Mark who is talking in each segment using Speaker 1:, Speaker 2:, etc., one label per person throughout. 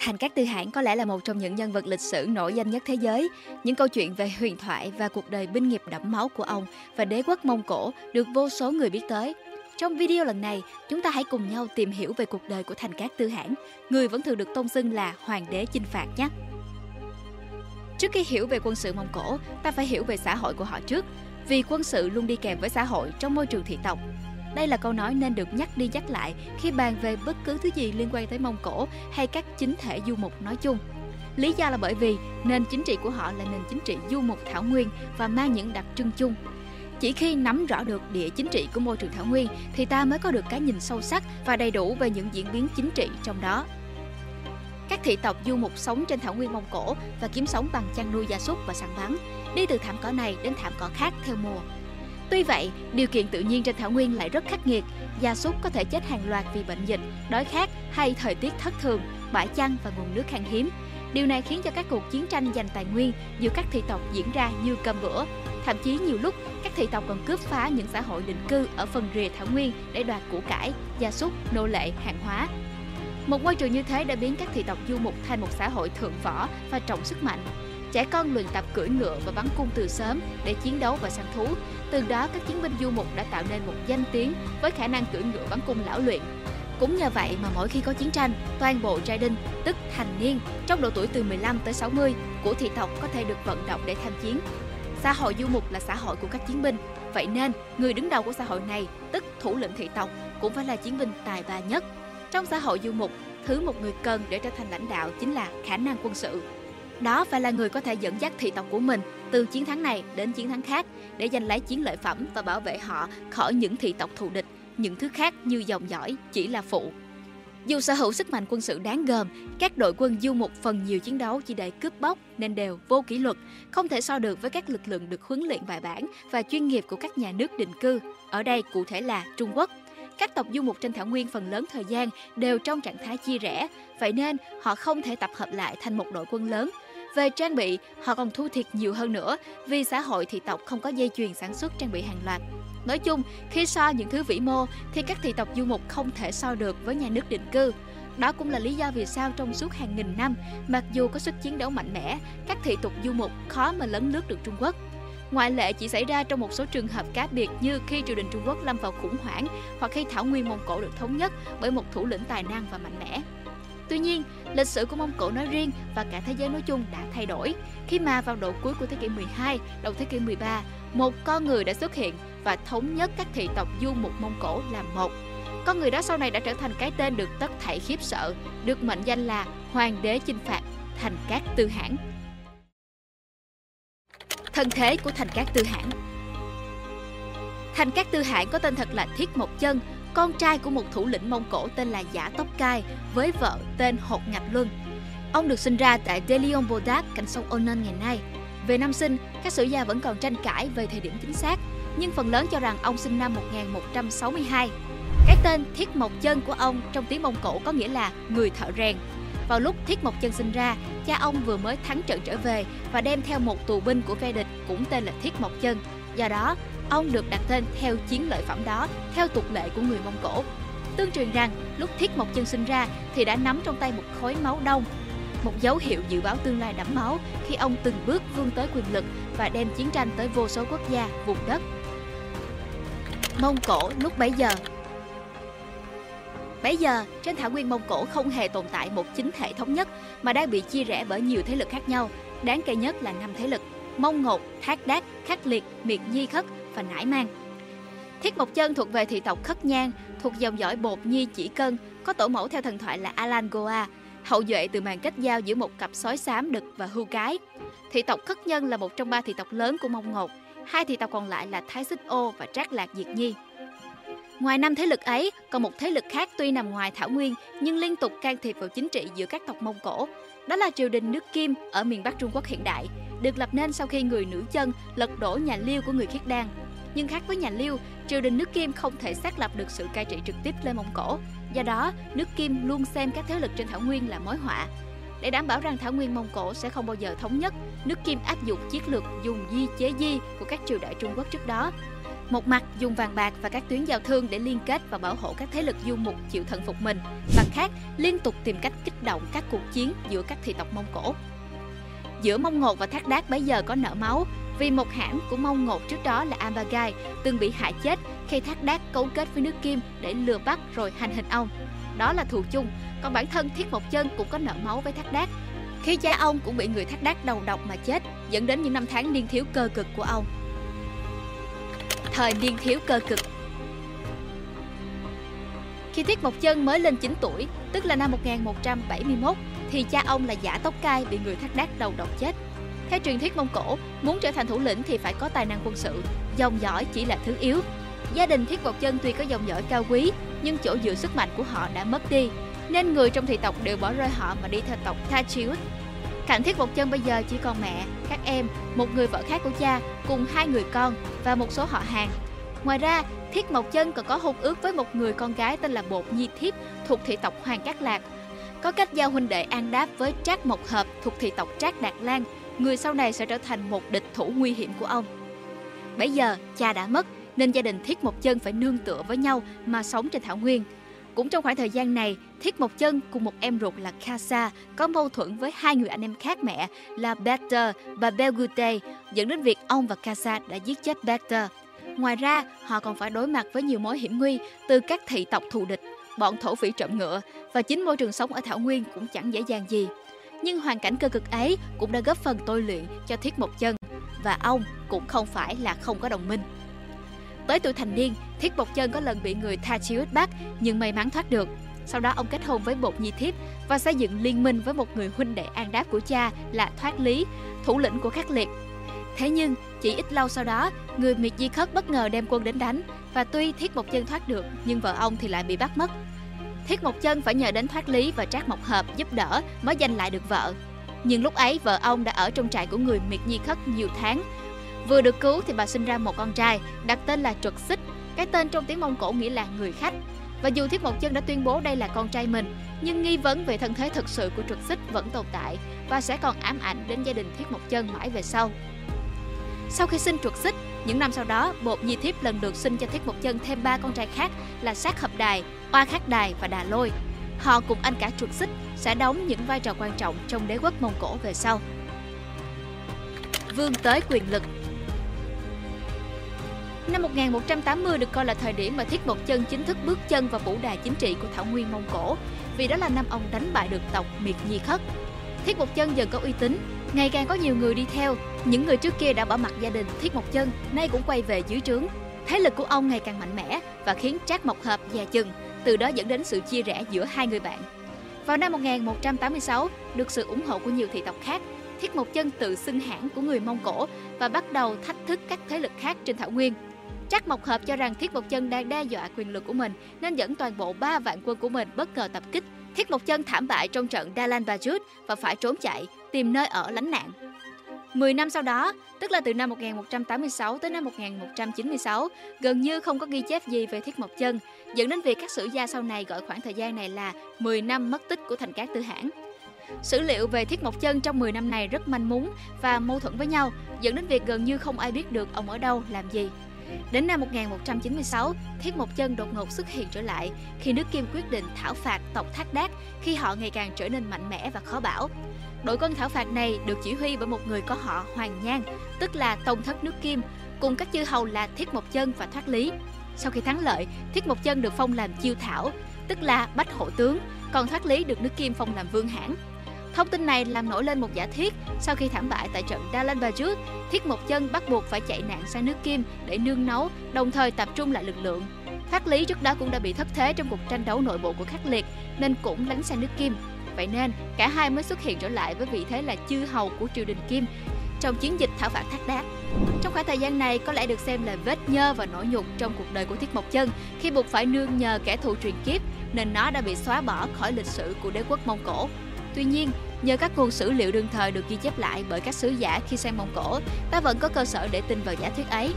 Speaker 1: Thành Cát Tư Hãn có lẽ là một trong những nhân vật lịch sử nổi danh nhất thế giới. Những câu chuyện về huyền thoại và cuộc đời binh nghiệp đẫm máu của ông và đế quốc Mông Cổ được vô số người biết tới. Trong video lần này, chúng ta hãy cùng nhau tìm hiểu về cuộc đời của Thành Cát Tư Hãn, người vẫn thường được tôn xưng là Hoàng đế chinh phạt nhé. Trước khi hiểu về quân sự Mông Cổ, ta phải hiểu về xã hội của họ trước, vì quân sự luôn đi kèm với xã hội trong môi trường thị tộc. Đây là câu nói nên được nhắc đi nhắc lại khi bàn về bất cứ thứ gì liên quan tới Mông Cổ hay các chính thể du mục nói chung. Lý do là bởi vì nền chính trị của họ là nền chính trị du mục thảo nguyên và mang những đặc trưng chung. Chỉ khi nắm rõ được địa chính trị của môi trường thảo nguyên thì ta mới có được cái nhìn sâu sắc và đầy đủ về những diễn biến chính trị trong đó. Các thị tộc du mục sống trên thảo nguyên Mông Cổ và kiếm sống bằng chăn nuôi gia súc và săn bắn, đi từ thảm cỏ này đến thảm cỏ khác theo mùa. Tuy vậy, điều kiện tự nhiên trên thảo nguyên lại rất khắc nghiệt, gia súc có thể chết hàng loạt vì bệnh dịch, đói khát hay thời tiết thất thường, bãi chăn và nguồn nước khan hiếm. Điều này khiến cho các cuộc chiến tranh giành tài nguyên giữa các thị tộc diễn ra như cơm bữa. Thậm chí nhiều lúc, các thị tộc còn cướp phá những xã hội định cư ở phần rìa thảo nguyên để đoạt của cải, gia súc, nô lệ, hàng hóa. Một môi trường như thế đã biến các thị tộc du mục thành một xã hội thượng võ và trọng sức mạnh. Trẻ con luyện tập cưỡi ngựa và bắn cung từ sớm để chiến đấu và săn thú. Từ đó các chiến binh du mục đã tạo nên một danh tiếng với khả năng cưỡi ngựa bắn cung lão luyện. Cũng nhờ vậy mà mỗi khi có chiến tranh, toàn bộ trai đinh, tức thành niên, trong độ tuổi từ 15 tới 60 của thị tộc có thể được vận động để tham chiến. Xã hội du mục là xã hội của các chiến binh, vậy nên người đứng đầu của xã hội này, tức thủ lĩnh thị tộc, cũng phải là chiến binh tài ba nhất. Trong xã hội du mục, thứ một người cần để trở thành lãnh đạo chính là khả năng quân sự. Đó phải là người có thể dẫn dắt thị tộc của mình từ chiến thắng này đến chiến thắng khác để giành lấy chiến lợi phẩm và bảo vệ họ khỏi những thị tộc thù địch, những thứ khác như dòng dõi chỉ là phụ. Dù sở hữu sức mạnh quân sự đáng gờm, các đội quân du mục phần nhiều chiến đấu chỉ để cướp bóc nên đều vô kỷ luật, không thể so được với các lực lượng được huấn luyện bài bản và chuyên nghiệp của các nhà nước định cư, ở đây cụ thể là Trung Quốc. Các tộc du mục trên thảo nguyên phần lớn thời gian đều trong trạng thái chia rẽ, vậy nên họ không thể tập hợp lại thành một đội quân lớn. Về trang bị, họ còn thu thiệt nhiều hơn nữa vì xã hội thị tộc không có dây chuyền sản xuất trang bị hàng loạt. Nói chung, khi so những thứ vĩ mô thì các thị tộc du mục không thể so được với nhà nước định cư. Đó cũng là lý do vì sao trong suốt hàng nghìn năm, mặc dù có sức chiến đấu mạnh mẽ, các thị tộc du mục khó mà lấn lướt được Trung Quốc. Ngoại lệ chỉ xảy ra trong một số trường hợp cá biệt như khi triều đình Trung Quốc lâm vào khủng hoảng hoặc khi thảo nguyên Mông Cổ được thống nhất bởi một thủ lĩnh tài năng và mạnh mẽ. Tuy nhiên, lịch sử của Mông Cổ nói riêng và cả thế giới nói chung đã thay đổi khi mà vào độ cuối của thế kỷ 12, đầu thế kỷ 13, một con người đã xuất hiện và thống nhất các thị tộc du mục Mông Cổ làm một. Con người đó sau này đã trở thành cái tên được tất thảy khiếp sợ, được mệnh danh là Hoàng đế chinh phạt, Thành Cát Tư Hãn. Thân thế của Thành Cát Tư Hãn Thành Cát Tư Hãn có tên thật là Thiết Mộc Chân, con trai của một thủ lĩnh Mông Cổ tên là Giả tóc Cai với vợ tên Hột Ngạch Luân. Ông được sinh ra tại Delion Bodak, cạnh sông Onan ngày nay. Về năm sinh, các sử gia vẫn còn tranh cãi về thời điểm chính xác, nhưng phần lớn cho rằng ông sinh năm 1162. Cái tên Thiết Mộc Chân của ông trong tiếng Mông Cổ có nghĩa là người thợ rèn. Vào lúc Thiết Mộc Chân sinh ra, cha ông vừa mới thắng trận trở về và đem theo một tù binh của phe địch cũng tên là Thiết Mộc Chân. Do đó, ông được đặt tên theo chiến lợi phẩm đó, theo tục lệ của người Mông Cổ. Tương truyền rằng, lúc Thiết Mộc Chân sinh ra thì đã nắm trong tay một khối máu đông, một dấu hiệu dự báo tương lai đẫm máu khi ông từng bước vươn tới quyền lực và đem chiến tranh tới vô số quốc gia, vùng đất. Mông Cổ lúc bấy giờ Bấy giờ, trên thảo nguyên Mông Cổ không hề tồn tại một chính thể thống nhất mà đang bị chia rẽ bởi nhiều thế lực khác nhau. Đáng kể nhất là năm thế lực: Mông Ngột, Thác Đát, Khắc Liệt, Miệt Nhi Khất và Nải Mang. Thiết Mộc Chân thuộc về thị tộc Khất Nhang, thuộc dòng dõi Bột Nhi Chỉ Cân, có tổ mẫu theo thần thoại là Alan Goa, hậu duệ từ màn kết giao giữa một cặp sói xám đực và hưu cái. Thị tộc Khất Nhân là một trong ba thị tộc lớn của Mông Ngột, hai thị tộc còn lại là Thái Xích Ô và Trác Lạc Diệt Nhi. Ngoài năm thế lực ấy, còn một thế lực khác tuy nằm ngoài Thảo Nguyên nhưng liên tục can thiệp vào chính trị giữa các tộc Mông Cổ. Đó là triều đình nước Kim ở miền Bắc Trung Quốc hiện đại, được lập nên sau khi người nữ chân lật đổ nhà Liêu của người Khiết Đan. Nhưng khác với nhà Liêu, triều đình nước Kim không thể xác lập được sự cai trị trực tiếp lên Mông Cổ. Do đó, nước Kim luôn xem các thế lực trên Thảo Nguyên là mối họa. Để đảm bảo rằng Thảo Nguyên Mông Cổ sẽ không bao giờ thống nhất, nước Kim áp dụng chiến lược dùng di chế di của các triều đại Trung Quốc trước đó. Một mặt dùng vàng bạc và các tuyến giao thương để liên kết và bảo hộ các thế lực du mục chịu thần phục mình, mặt khác liên tục tìm cách kích động các cuộc chiến giữa các thị tộc Mông Cổ. Giữa Mông Ngột và Thác Đát bấy giờ có nợ máu, vì một hãng của Mông Ngột trước đó là Ambagai từng bị hại chết khi Thác Đát cấu kết với nước Kim để lừa bắt rồi hành hình ông. Đó là thù chung, còn bản thân Thiết Mộc Chân cũng có nợ máu với Thác Đát. Khi cha ông cũng bị người Thác Đát đầu độc mà chết, dẫn đến những năm tháng niên thiếu cơ cực của ông. Thời niên thiếu cơ cực Khi Thiết Mộc Chân mới lên 9 tuổi, tức là năm 1171, thì cha ông là giả tóc cai bị người Thác Đát đầu độc chết. Theo truyền thuyết Mông Cổ, muốn trở thành thủ lĩnh thì phải có tài năng quân sự, dòng dõi chỉ là thứ yếu. Gia đình Thiết Mộc Chân tuy có dòng dõi cao quý, nhưng chỗ dựa sức mạnh của họ đã mất đi, nên người trong thị tộc đều bỏ rơi họ mà đi theo tộc Tachiut. Cạnh Thiết Mộc Chân bây giờ chỉ còn mẹ, các em, một người vợ khác của cha cùng hai người con và một số họ hàng. Ngoài ra, Thiết Mộc Chân còn có hôn ước với một người con gái tên là Bột Nhi Thiếp thuộc thị tộc Hoàng Cát Lạc. Có cách giao huynh đệ an đáp với Trác Mộc Hợp thuộc thị tộc Trác Đạt Lan, người sau này sẽ trở thành một địch thủ nguy hiểm của ông. Bây giờ, cha đã mất, nên gia đình Thiết Mộc Chân phải nương tựa với nhau mà sống trên thảo nguyên. Cũng trong khoảng thời gian này, Thiết Mộc Chân cùng một em ruột là Kasa có mâu thuẫn với hai người anh em khác mẹ là Better và Belgute, dẫn đến việc ông và Kasa đã giết chết Better. Ngoài ra, họ còn phải đối mặt với nhiều mối hiểm nguy từ các thị tộc thù địch, bọn thổ phỉ trộm ngựa và chính môi trường sống ở Thảo Nguyên cũng chẳng dễ dàng gì. Nhưng hoàn cảnh cơ cực ấy cũng đã góp phần tôi luyện cho Thiết Mộc Chân và ông cũng không phải là không có đồng minh. Tới tuổi thành niên, Thiết Mộc Chân có lần bị người tha chiếu bắt nhưng may mắn thoát được. Sau đó ông kết hôn với một Nhi Thiếp và xây dựng liên minh với một người huynh đệ an đáp của cha là Thoát Lý, thủ lĩnh của Khắc Liệt. Thế nhưng, chỉ ít lâu sau đó, người Miệt Di Khất bất ngờ đem quân đến đánh và tuy Thiết Mộc Chân thoát được nhưng vợ ông thì lại bị bắt mất. Thiết Mộc Chân phải nhờ đến Thoát Lý và Trác Mộc Hợp giúp đỡ mới giành lại được vợ. Nhưng lúc ấy vợ ông đã ở trong trại của người Miệt Nhi Khất nhiều tháng Vừa được cứu thì bà sinh ra một con trai, đặt tên là Trật Xích. Cái tên trong tiếng Mông Cổ nghĩa là người khách. Và dù Thiết Mộc Chân đã tuyên bố đây là con trai mình, nhưng nghi vấn về thân thế thực sự của Trật Xích vẫn tồn tại và sẽ còn ám ảnh đến gia đình Thiết Mộc Chân mãi về sau. Sau khi sinh Trật Xích, những năm sau đó, Bột Nhi Thiếp lần lượt sinh cho Thiết Mộc Chân thêm ba con trai khác là Sát Hợp Đài, Oa Khắc Đài và Đà Lôi. Họ cùng anh cả chuột Xích sẽ đóng những vai trò quan trọng trong đế quốc Mông Cổ về sau. Vương tới quyền lực Năm 1180 được coi là thời điểm mà Thiết Mộc Chân chính thức bước chân vào vũ đài chính trị của Thảo Nguyên Mông Cổ, vì đó là năm ông đánh bại được tộc Miệt Nhi Khất. Thiết Mộc Chân dần có uy tín, ngày càng có nhiều người đi theo, những người trước kia đã bỏ mặt gia đình Thiết Mộc Chân nay cũng quay về dưới trướng. Thế lực của ông ngày càng mạnh mẽ và khiến Trác Mộc Hợp già chừng, từ đó dẫn đến sự chia rẽ giữa hai người bạn. Vào năm 1186, được sự ủng hộ của nhiều thị tộc khác, Thiết Mộc Chân tự xưng hãng của người Mông Cổ và bắt đầu thách thức các thế lực khác trên Thảo Nguyên. Trác Mộc Hợp cho rằng Thiết Mộc Chân đang đe dọa quyền lực của mình nên dẫn toàn bộ 3 vạn quân của mình bất ngờ tập kích. Thiết Mộc Chân thảm bại trong trận Dalan Bajut và phải trốn chạy, tìm nơi ở lánh nạn. 10 năm sau đó, tức là từ năm 1186 tới năm 1196, gần như không có ghi chép gì về Thiết Mộc Chân, dẫn đến việc các sử gia sau này gọi khoảng thời gian này là 10 năm mất tích của thành cát tư hãn. Sử liệu về Thiết Mộc Chân trong 10 năm này rất manh mún và mâu thuẫn với nhau, dẫn đến việc gần như không ai biết được ông ở đâu, làm gì. Đến năm 1196, Thiết Mộc Chân đột ngột xuất hiện trở lại khi nước Kim quyết định thảo phạt tộc Thác Đác khi họ ngày càng trở nên mạnh mẽ và khó bảo. Đội quân thảo phạt này được chỉ huy bởi một người có họ Hoàng Nhan, tức là tông thất nước Kim, cùng các chư hầu là Thiết Mộc Chân và Thoát Lý. Sau khi thắng lợi, Thiết Mộc Chân được phong làm chiêu thảo, tức là bách hộ tướng, còn Thoát Lý được nước Kim phong làm vương hãn. Thông tin này làm nổi lên một giả thiết sau khi thảm bại tại trận Dalan Bajut, Thiết Mộc Chân bắt buộc phải chạy nạn sang nước Kim để nương nấu, đồng thời tập trung lại lực lượng. Khắc Lý trước đó cũng đã bị thất thế trong cuộc tranh đấu nội bộ của Khắc Liệt nên cũng lánh sang nước Kim. Vậy nên cả hai mới xuất hiện trở lại với vị thế là chư hầu của triều đình Kim trong chiến dịch thảo phạt Thác Đát. Trong khoảng thời gian này có lẽ được xem là vết nhơ và nỗi nhục trong cuộc đời của Thiết Mộc Chân khi buộc phải nương nhờ kẻ thù truyền kiếp nên nó đã bị xóa bỏ khỏi lịch sử của đế quốc Mông Cổ. Tuy nhiên, nhờ các nguồn sử liệu đương thời được ghi chép lại bởi các sứ giả khi sang Mông Cổ, ta vẫn có cơ sở để tin vào giả thuyết ấy.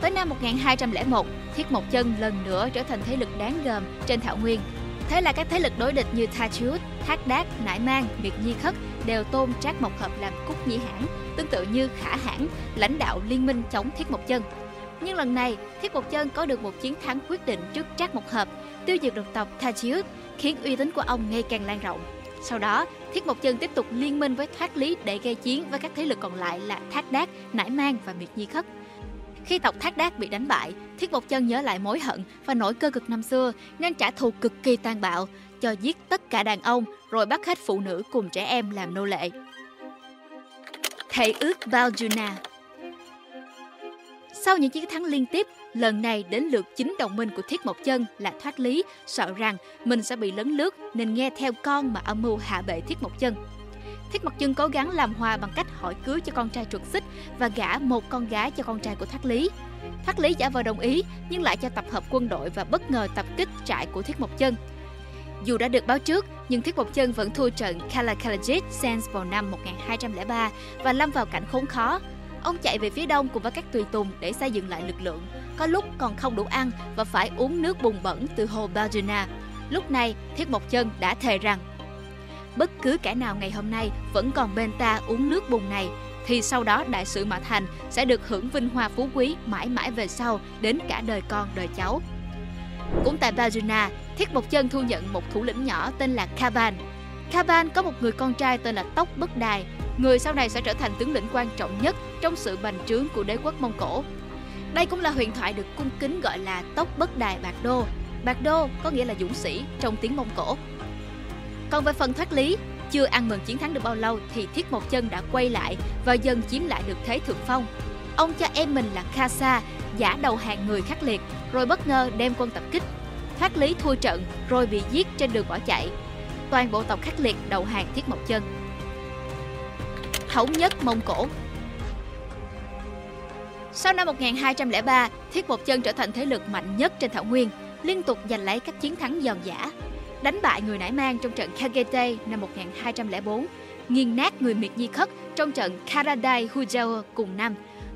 Speaker 1: Tới năm 1201, Thiết Mộc Chân lần nữa trở thành thế lực đáng gờm trên Thảo Nguyên. Thế là các thế lực đối địch như tha Tachiut, Thác Đát, Nải Mang, Miệt Nhi Khất đều tôn Trác Mộc Hợp làm cúc nhĩ hãn, tương tự như Khả Hãn, lãnh đạo liên minh chống Thiết Mộc Chân. Nhưng lần này, Thiết Mộc Chân có được một chiến thắng quyết định trước Trác Mộc Hợp, tiêu diệt được tộc tha chiếu khiến uy tín của ông ngày càng lan rộng. Sau đó, Thiết Mộc Chân tiếp tục liên minh với Thoát Lý để gây chiến với các thế lực còn lại là Thác Đát, Nải Mang và Miệt Nhi Khất. Khi tộc Thác Đát bị đánh bại, Thiết Mộc Chân nhớ lại mối hận và nỗi cơ cực năm xưa nên trả thù cực kỳ tàn bạo, cho giết tất cả đàn ông rồi bắt hết phụ nữ cùng trẻ em làm nô lệ. thầy ước Valjuna sau những chiến thắng liên tiếp, lần này đến lượt chính đồng minh của Thiết Mộc Chân là Thoát Lý, sợ rằng mình sẽ bị lấn lướt nên nghe theo con mà âm mưu hạ bệ Thiết Mộc Chân. Thiết Mộc Chân cố gắng làm hòa bằng cách hỏi cưới cho con trai trượt xích và gả một con gái cho con trai của Thoát Lý. Thoát Lý giả vờ đồng ý nhưng lại cho tập hợp quân đội và bất ngờ tập kích trại của Thiết Mộc Chân. Dù đã được báo trước, nhưng Thiết Mộc Chân vẫn thua trận Kalakalajic Sands vào năm 1203 và lâm vào cảnh khốn khó. Ông chạy về phía đông cùng với các tùy tùng để xây dựng lại lực lượng. Có lúc còn không đủ ăn và phải uống nước bùn bẩn từ hồ Bajuna. Lúc này, Thiết Mộc Chân đã thề rằng bất cứ kẻ nào ngày hôm nay vẫn còn bên ta uống nước bùn này thì sau đó đại sự mà Thành sẽ được hưởng vinh hoa phú quý mãi mãi về sau đến cả đời con đời cháu. Cũng tại Bajuna, Thiết Mộc Chân thu nhận một thủ lĩnh nhỏ tên là Kaban. Kaban có một người con trai tên là Tóc Bất Đài, người sau này sẽ trở thành tướng lĩnh quan trọng nhất trong sự bành trướng của đế quốc Mông Cổ. Đây cũng là huyền thoại được cung kính gọi là Tốc Bất Đài Bạc Đô. Bạc Đô có nghĩa là dũng sĩ trong tiếng Mông Cổ. Còn về phần thoát lý, chưa ăn mừng chiến thắng được bao lâu thì Thiết Mộc Chân đã quay lại và dần chiếm lại được thế thượng phong. Ông cho em mình là kasa giả đầu hàng người khắc liệt, rồi bất ngờ đem quân tập kích. Thoát lý thua trận, rồi bị giết trên đường bỏ chạy. Toàn bộ tộc khắc liệt đầu hàng Thiết Mộc Chân. Thống nhất Mông Cổ sau năm 1203, Thiết Mộc Chân trở thành thế lực mạnh nhất trên thảo nguyên, liên tục giành lấy các chiến thắng giòn giả đánh bại người nải mang trong trận Kagete năm 1204, nghiền nát người Miệt Nhi Khất trong trận Karadai Hujao cùng năm,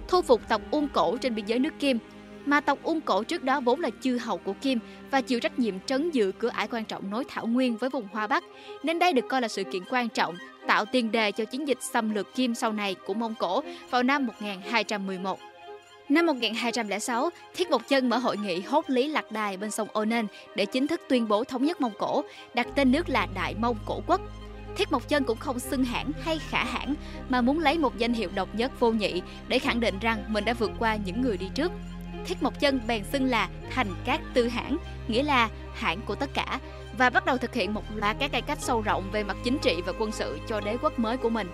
Speaker 1: thu phục tộc Ung Cổ trên biên giới nước Kim, mà tộc Ung Cổ trước đó vốn là chư hầu của Kim và chịu trách nhiệm trấn giữ cửa ải quan trọng nối Thảo Nguyên với vùng Hoa Bắc, nên đây được coi là sự kiện quan trọng, tạo tiền đề cho chiến dịch xâm lược Kim sau này của Mông Cổ vào năm 1211. Năm 1206, Thiết Mộc Chân mở hội nghị hốt lý lạc đài bên sông Onen để chính thức tuyên bố thống nhất Mông Cổ, đặt tên nước là Đại Mông Cổ Quốc. Thiết Mộc Chân cũng không xưng hãng hay khả hãng mà muốn lấy một danh hiệu độc nhất vô nhị để khẳng định rằng mình đã vượt qua những người đi trước. Thiết Mộc Chân bèn xưng là Thành Cát Tư Hãng, nghĩa là hãng của tất cả và bắt đầu thực hiện một loạt các cải cách sâu rộng về mặt chính trị và quân sự cho đế quốc mới của mình.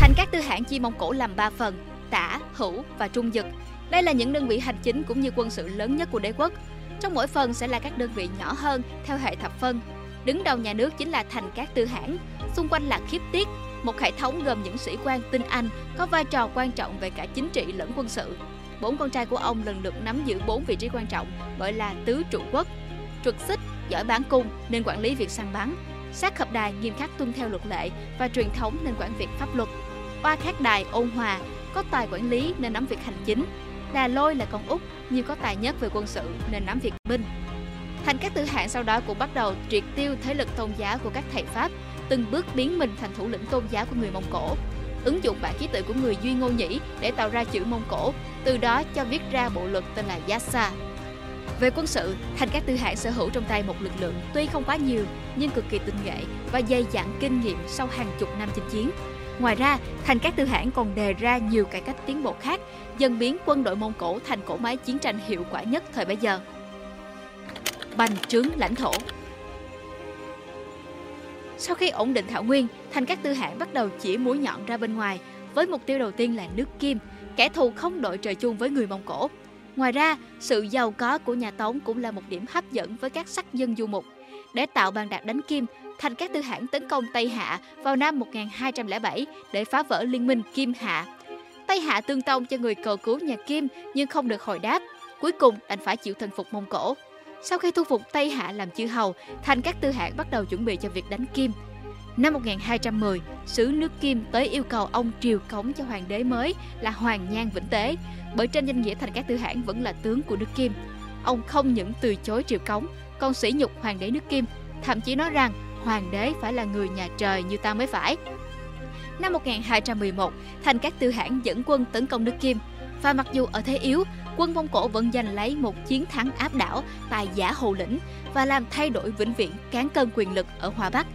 Speaker 1: Thành Cát Tư Hãng chia Mông Cổ làm 3 phần, tả, hữu và trung dực đây là những đơn vị hành chính cũng như quân sự lớn nhất của đế quốc. Trong mỗi phần sẽ là các đơn vị nhỏ hơn theo hệ thập phân. Đứng đầu nhà nước chính là thành các tư hãng, xung quanh là khiếp tiết, một hệ thống gồm những sĩ quan tinh anh có vai trò quan trọng về cả chính trị lẫn quân sự. Bốn con trai của ông lần lượt nắm giữ bốn vị trí quan trọng gọi là tứ trụ quốc. Trực xích giỏi bán cung nên quản lý việc săn bắn. Sát hợp đài nghiêm khắc tuân theo luật lệ và truyền thống nên quản việc pháp luật. Oa khắc đài ôn hòa có tài quản lý nên nắm việc hành chính Đà Lôi là con út, nhưng có tài nhất về quân sự nên nắm việc binh. Thành các tư hạng sau đó cũng bắt đầu triệt tiêu thế lực tôn giáo của các thầy Pháp, từng bước biến mình thành thủ lĩnh tôn giáo của người Mông Cổ. Ứng dụng bản ký tự của người Duy Ngô Nhĩ để tạo ra chữ Mông Cổ, từ đó cho viết ra bộ luật tên là Yasa. Về quân sự, Thành các tư hạng sở hữu trong tay một lực lượng tuy không quá nhiều nhưng cực kỳ tinh nhuệ và dày dặn kinh nghiệm sau hàng chục năm chinh chiến. Ngoài ra, Thành các tư hãng còn đề ra nhiều cải cách tiến bộ khác, dần biến quân đội Mông Cổ thành cỗ máy chiến tranh hiệu quả nhất thời bấy giờ. Bành trướng lãnh thổ Sau khi ổn định Thảo Nguyên, Thành các tư hãng bắt đầu chỉ mũi nhọn ra bên ngoài, với mục tiêu đầu tiên là nước Kim, kẻ thù không đội trời chung với người Mông Cổ. Ngoài ra, sự giàu có của nhà Tống cũng là một điểm hấp dẫn với các sắc dân du mục. Để tạo bàn đạp đánh Kim, thành các tư hãng tấn công Tây Hạ vào năm 1207 để phá vỡ liên minh Kim Hạ. Tây Hạ tương tông cho người cầu cứu nhà Kim nhưng không được hồi đáp, cuối cùng đành phải chịu thần phục Mông Cổ. Sau khi thu phục Tây Hạ làm chư hầu, thành các tư hãng bắt đầu chuẩn bị cho việc đánh Kim. Năm 1210, sứ nước Kim tới yêu cầu ông triều cống cho hoàng đế mới là Hoàng Nhan Vĩnh Tế, bởi trên danh nghĩa thành các tư hãng vẫn là tướng của nước Kim. Ông không những từ chối triều cống, còn sỉ nhục hoàng đế nước Kim, thậm chí nói rằng hoàng đế phải là người nhà trời như ta mới phải. Năm 1211, Thành các tư hãng dẫn quân tấn công nước Kim. Và mặc dù ở thế yếu, quân Mông Cổ vẫn giành lấy một chiến thắng áp đảo tại Giả Hồ Lĩnh và làm thay đổi vĩnh viễn cán cân quyền lực ở Hoa Bắc.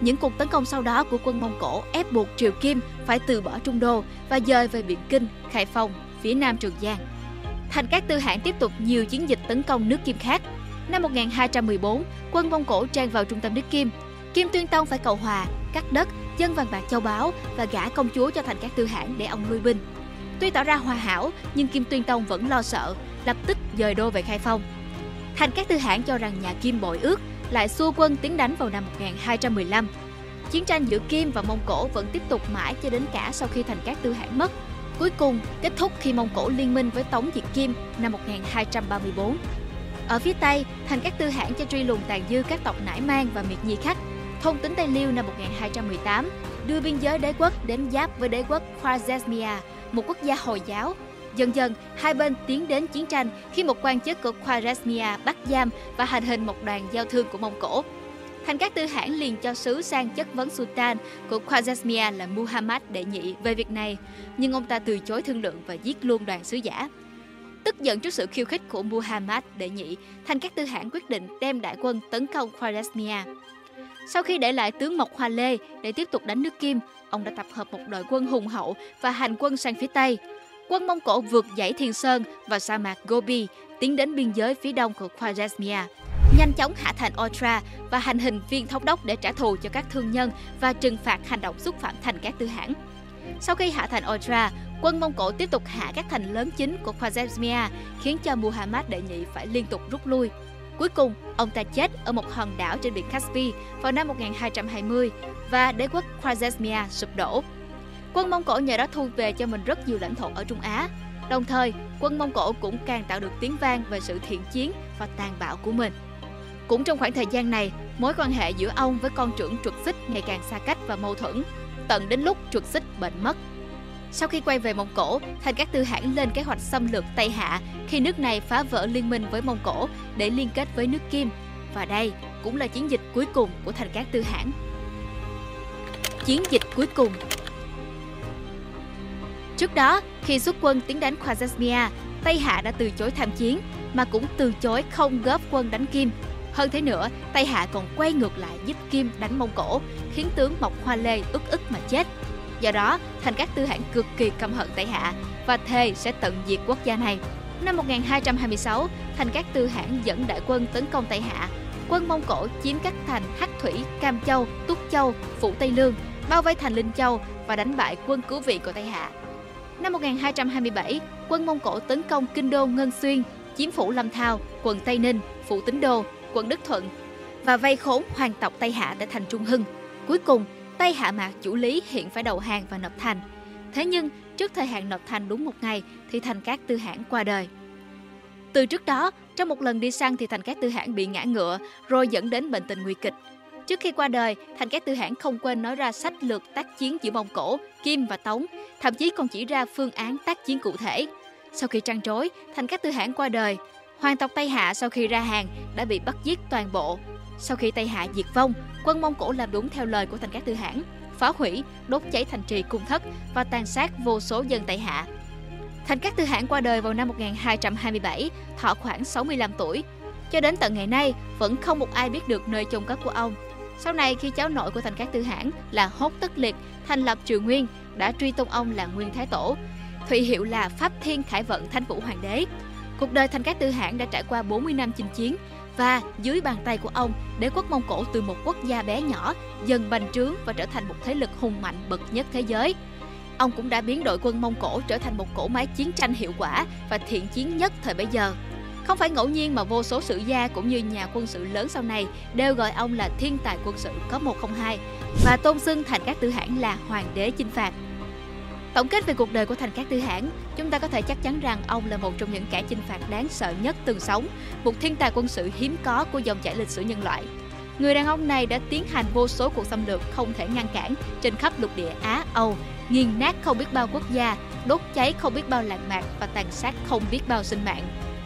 Speaker 1: Những cuộc tấn công sau đó của quân Mông Cổ ép buộc Triều Kim phải từ bỏ Trung Đô và dời về Biển Kinh, Khai Phong, phía nam Trường Giang. Thành Cát Tư Hãn tiếp tục nhiều chiến dịch tấn công nước Kim khác. Năm 1214, quân Mông Cổ trang vào trung tâm nước Kim. Kim Tuyên Tông phải cầu hòa, cắt đất, dân vàng bạc châu báu và gả công chúa cho Thành Cát Tư Hãn để ông lui binh. Tuy tỏ ra hòa hảo, nhưng Kim Tuyên Tông vẫn lo sợ, lập tức dời đô về Khai Phong. Thành Cát Tư Hãn cho rằng nhà Kim bội ước, lại xua quân tiến đánh vào năm 1215. Chiến tranh giữa Kim và Mông Cổ vẫn tiếp tục mãi cho đến cả sau khi Thành Cát Tư Hãn mất. Cuối cùng kết thúc khi Mông Cổ liên minh với Tống Diệt Kim năm 1234. Ở phía Tây, Thành các Tư hãng cho truy lùng tàn dư các tộc Nải Mang và Miệt Nhi khách. Thông tính Tây Liêu năm 1218 đưa biên giới đế quốc đến giáp với đế quốc Khwarezmia, một quốc gia Hồi giáo. Dần dần, hai bên tiến đến chiến tranh khi một quan chức của Khwarezmia bắt giam và hành hình một đoàn giao thương của Mông Cổ. Thành các tư hãng liền cho sứ sang chất vấn Sultan của Khwarezmia là Muhammad đệ nhị về việc này, nhưng ông ta từ chối thương lượng và giết luôn đoàn sứ giả. Tức giận trước sự khiêu khích của Muhammad đệ nhị, Thành các tư hãng quyết định đem đại quân tấn công Khwarezmia. Sau khi để lại tướng Mộc Hoa Lê để tiếp tục đánh nước Kim, ông đã tập hợp một đội quân hùng hậu và hành quân sang phía Tây. Quân Mông Cổ vượt dãy Thiên Sơn và sa mạc Gobi, tiến đến biên giới phía đông của Khwarezmia nhanh chóng hạ thành Otra và hành hình viên thống đốc để trả thù cho các thương nhân và trừng phạt hành động xúc phạm thành các tư hãng. Sau khi hạ thành Otra, quân Mông Cổ tiếp tục hạ các thành lớn chính của Khwarezmia, khiến cho Muhammad đệ nhị phải liên tục rút lui. Cuối cùng, ông ta chết ở một hòn đảo trên biển Caspi vào năm 1220 và đế quốc Khwarezmia sụp đổ. Quân Mông Cổ nhờ đó thu về cho mình rất nhiều lãnh thổ ở Trung Á. Đồng thời, quân Mông Cổ cũng càng tạo được tiếng vang về sự thiện chiến và tàn bạo của mình. Cũng trong khoảng thời gian này, mối quan hệ giữa ông với con trưởng truật xích ngày càng xa cách và mâu thuẫn, tận đến lúc truật xích bệnh mất. Sau khi quay về Mông Cổ, Thành Cát Tư Hãn lên kế hoạch xâm lược Tây Hạ khi nước này phá vỡ liên minh với Mông Cổ để liên kết với nước Kim. Và đây cũng là chiến dịch cuối cùng của Thành Cát Tư Hãn. Chiến dịch cuối cùng Trước đó, khi xuất quân tiến đánh Khwarezmia, Tây Hạ đã từ chối tham chiến, mà cũng từ chối không góp quân đánh Kim hơn thế nữa, Tây Hạ còn quay ngược lại giúp Kim đánh Mông Cổ, khiến tướng Mộc Hoa Lê ức ức mà chết. Do đó, Thành Các Tư Hãn cực kỳ căm hận Tây Hạ và thề sẽ tận diệt quốc gia này. Năm 1226, Thành Các Tư Hãn dẫn đại quân tấn công Tây Hạ. Quân Mông Cổ chiếm các thành Hắc Thủy, Cam Châu, Túc Châu, Phủ Tây Lương, bao vây thành Linh Châu và đánh bại quân cứu viện của Tây Hạ. Năm 1227, quân Mông Cổ tấn công kinh đô Ngân Xuyên, chiếm phủ Lâm Thao, quận Tây Ninh, phủ Tín Đô, quận Đức Thuận và vây khốn hoàng tộc Tây Hạ tại thành Trung Hưng. Cuối cùng, Tây Hạ Mạc chủ lý hiện phải đầu hàng và nộp thành. Thế nhưng, trước thời hạn nộp thành đúng một ngày thì Thành Cát Tư Hãn qua đời. Từ trước đó, trong một lần đi săn thì Thành Cát Tư Hãn bị ngã ngựa rồi dẫn đến bệnh tình nguy kịch. Trước khi qua đời, Thành Cát Tư Hãn không quên nói ra sách lược tác chiến giữa Mông Cổ, Kim và Tống, thậm chí còn chỉ ra phương án tác chiến cụ thể. Sau khi trăn trối, Thành Cát Tư Hãn qua đời, Hoàng tộc Tây Hạ sau khi ra hàng đã bị bắt giết toàn bộ. Sau khi Tây Hạ diệt vong, quân Mông Cổ làm đúng theo lời của Thành Cát Tư Hãn, phá hủy, đốt cháy thành trì cung thất và tàn sát vô số dân Tây Hạ. Thành Cát Tư Hãn qua đời vào năm 1227, thọ khoảng 65 tuổi. Cho đến tận ngày nay, vẫn không một ai biết được nơi chôn cất của ông. Sau này khi cháu nội của Thành Cát Tư Hãn là Hốt Tất Liệt thành lập Triều Nguyên đã truy tôn ông là Nguyên Thái Tổ, thụy hiệu là Pháp Thiên Khải Vận Thánh Vũ Hoàng đế. Cuộc đời Thành Cát Tư Hãn đã trải qua 40 năm chinh chiến và dưới bàn tay của ông, đế quốc Mông Cổ từ một quốc gia bé nhỏ dần bành trướng và trở thành một thế lực hùng mạnh bậc nhất thế giới. Ông cũng đã biến đội quân Mông Cổ trở thành một cỗ máy chiến tranh hiệu quả và thiện chiến nhất thời bấy giờ. Không phải ngẫu nhiên mà vô số sử gia cũng như nhà quân sự lớn sau này đều gọi ông là thiên tài quân sự có 102 và tôn xưng Thành các Tư Hãn là hoàng đế chinh phạt. Tổng kết về cuộc đời của Thành Cát Tư Hãn, chúng ta có thể chắc chắn rằng ông là một trong những kẻ chinh phạt đáng sợ nhất từng sống, một thiên tài quân sự hiếm có của dòng chảy lịch sử nhân loại. Người đàn ông này đã tiến hành vô số cuộc xâm lược không thể ngăn cản trên khắp lục địa Á, Âu, nghiền nát không biết bao quốc gia, đốt cháy không biết bao làng mạc và tàn sát không biết bao sinh mạng.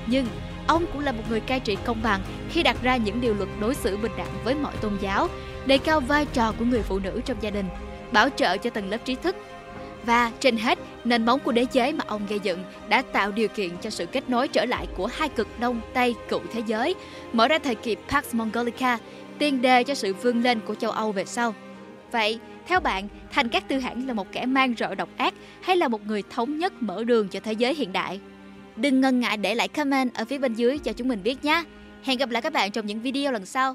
Speaker 1: Nhưng ông cũng là một người cai trị công bằng khi đặt ra những điều luật đối xử bình đẳng với mọi tôn giáo, đề cao vai trò của người phụ nữ trong gia đình, bảo trợ cho tầng lớp trí thức và trên hết, Nền móng của đế chế mà ông gây dựng đã tạo điều kiện cho sự kết nối trở lại của hai cực đông Tây cựu thế giới, mở ra thời kỳ Pax Mongolica, tiền đề cho sự vươn lên của châu Âu về sau. Vậy, theo bạn, Thành Các Tư Hãn là một kẻ mang rợ độc ác hay là một người thống nhất mở đường cho thế giới hiện đại? Đừng ngần ngại để lại comment ở phía bên dưới cho chúng mình biết nhé. Hẹn gặp lại các bạn trong những video lần sau.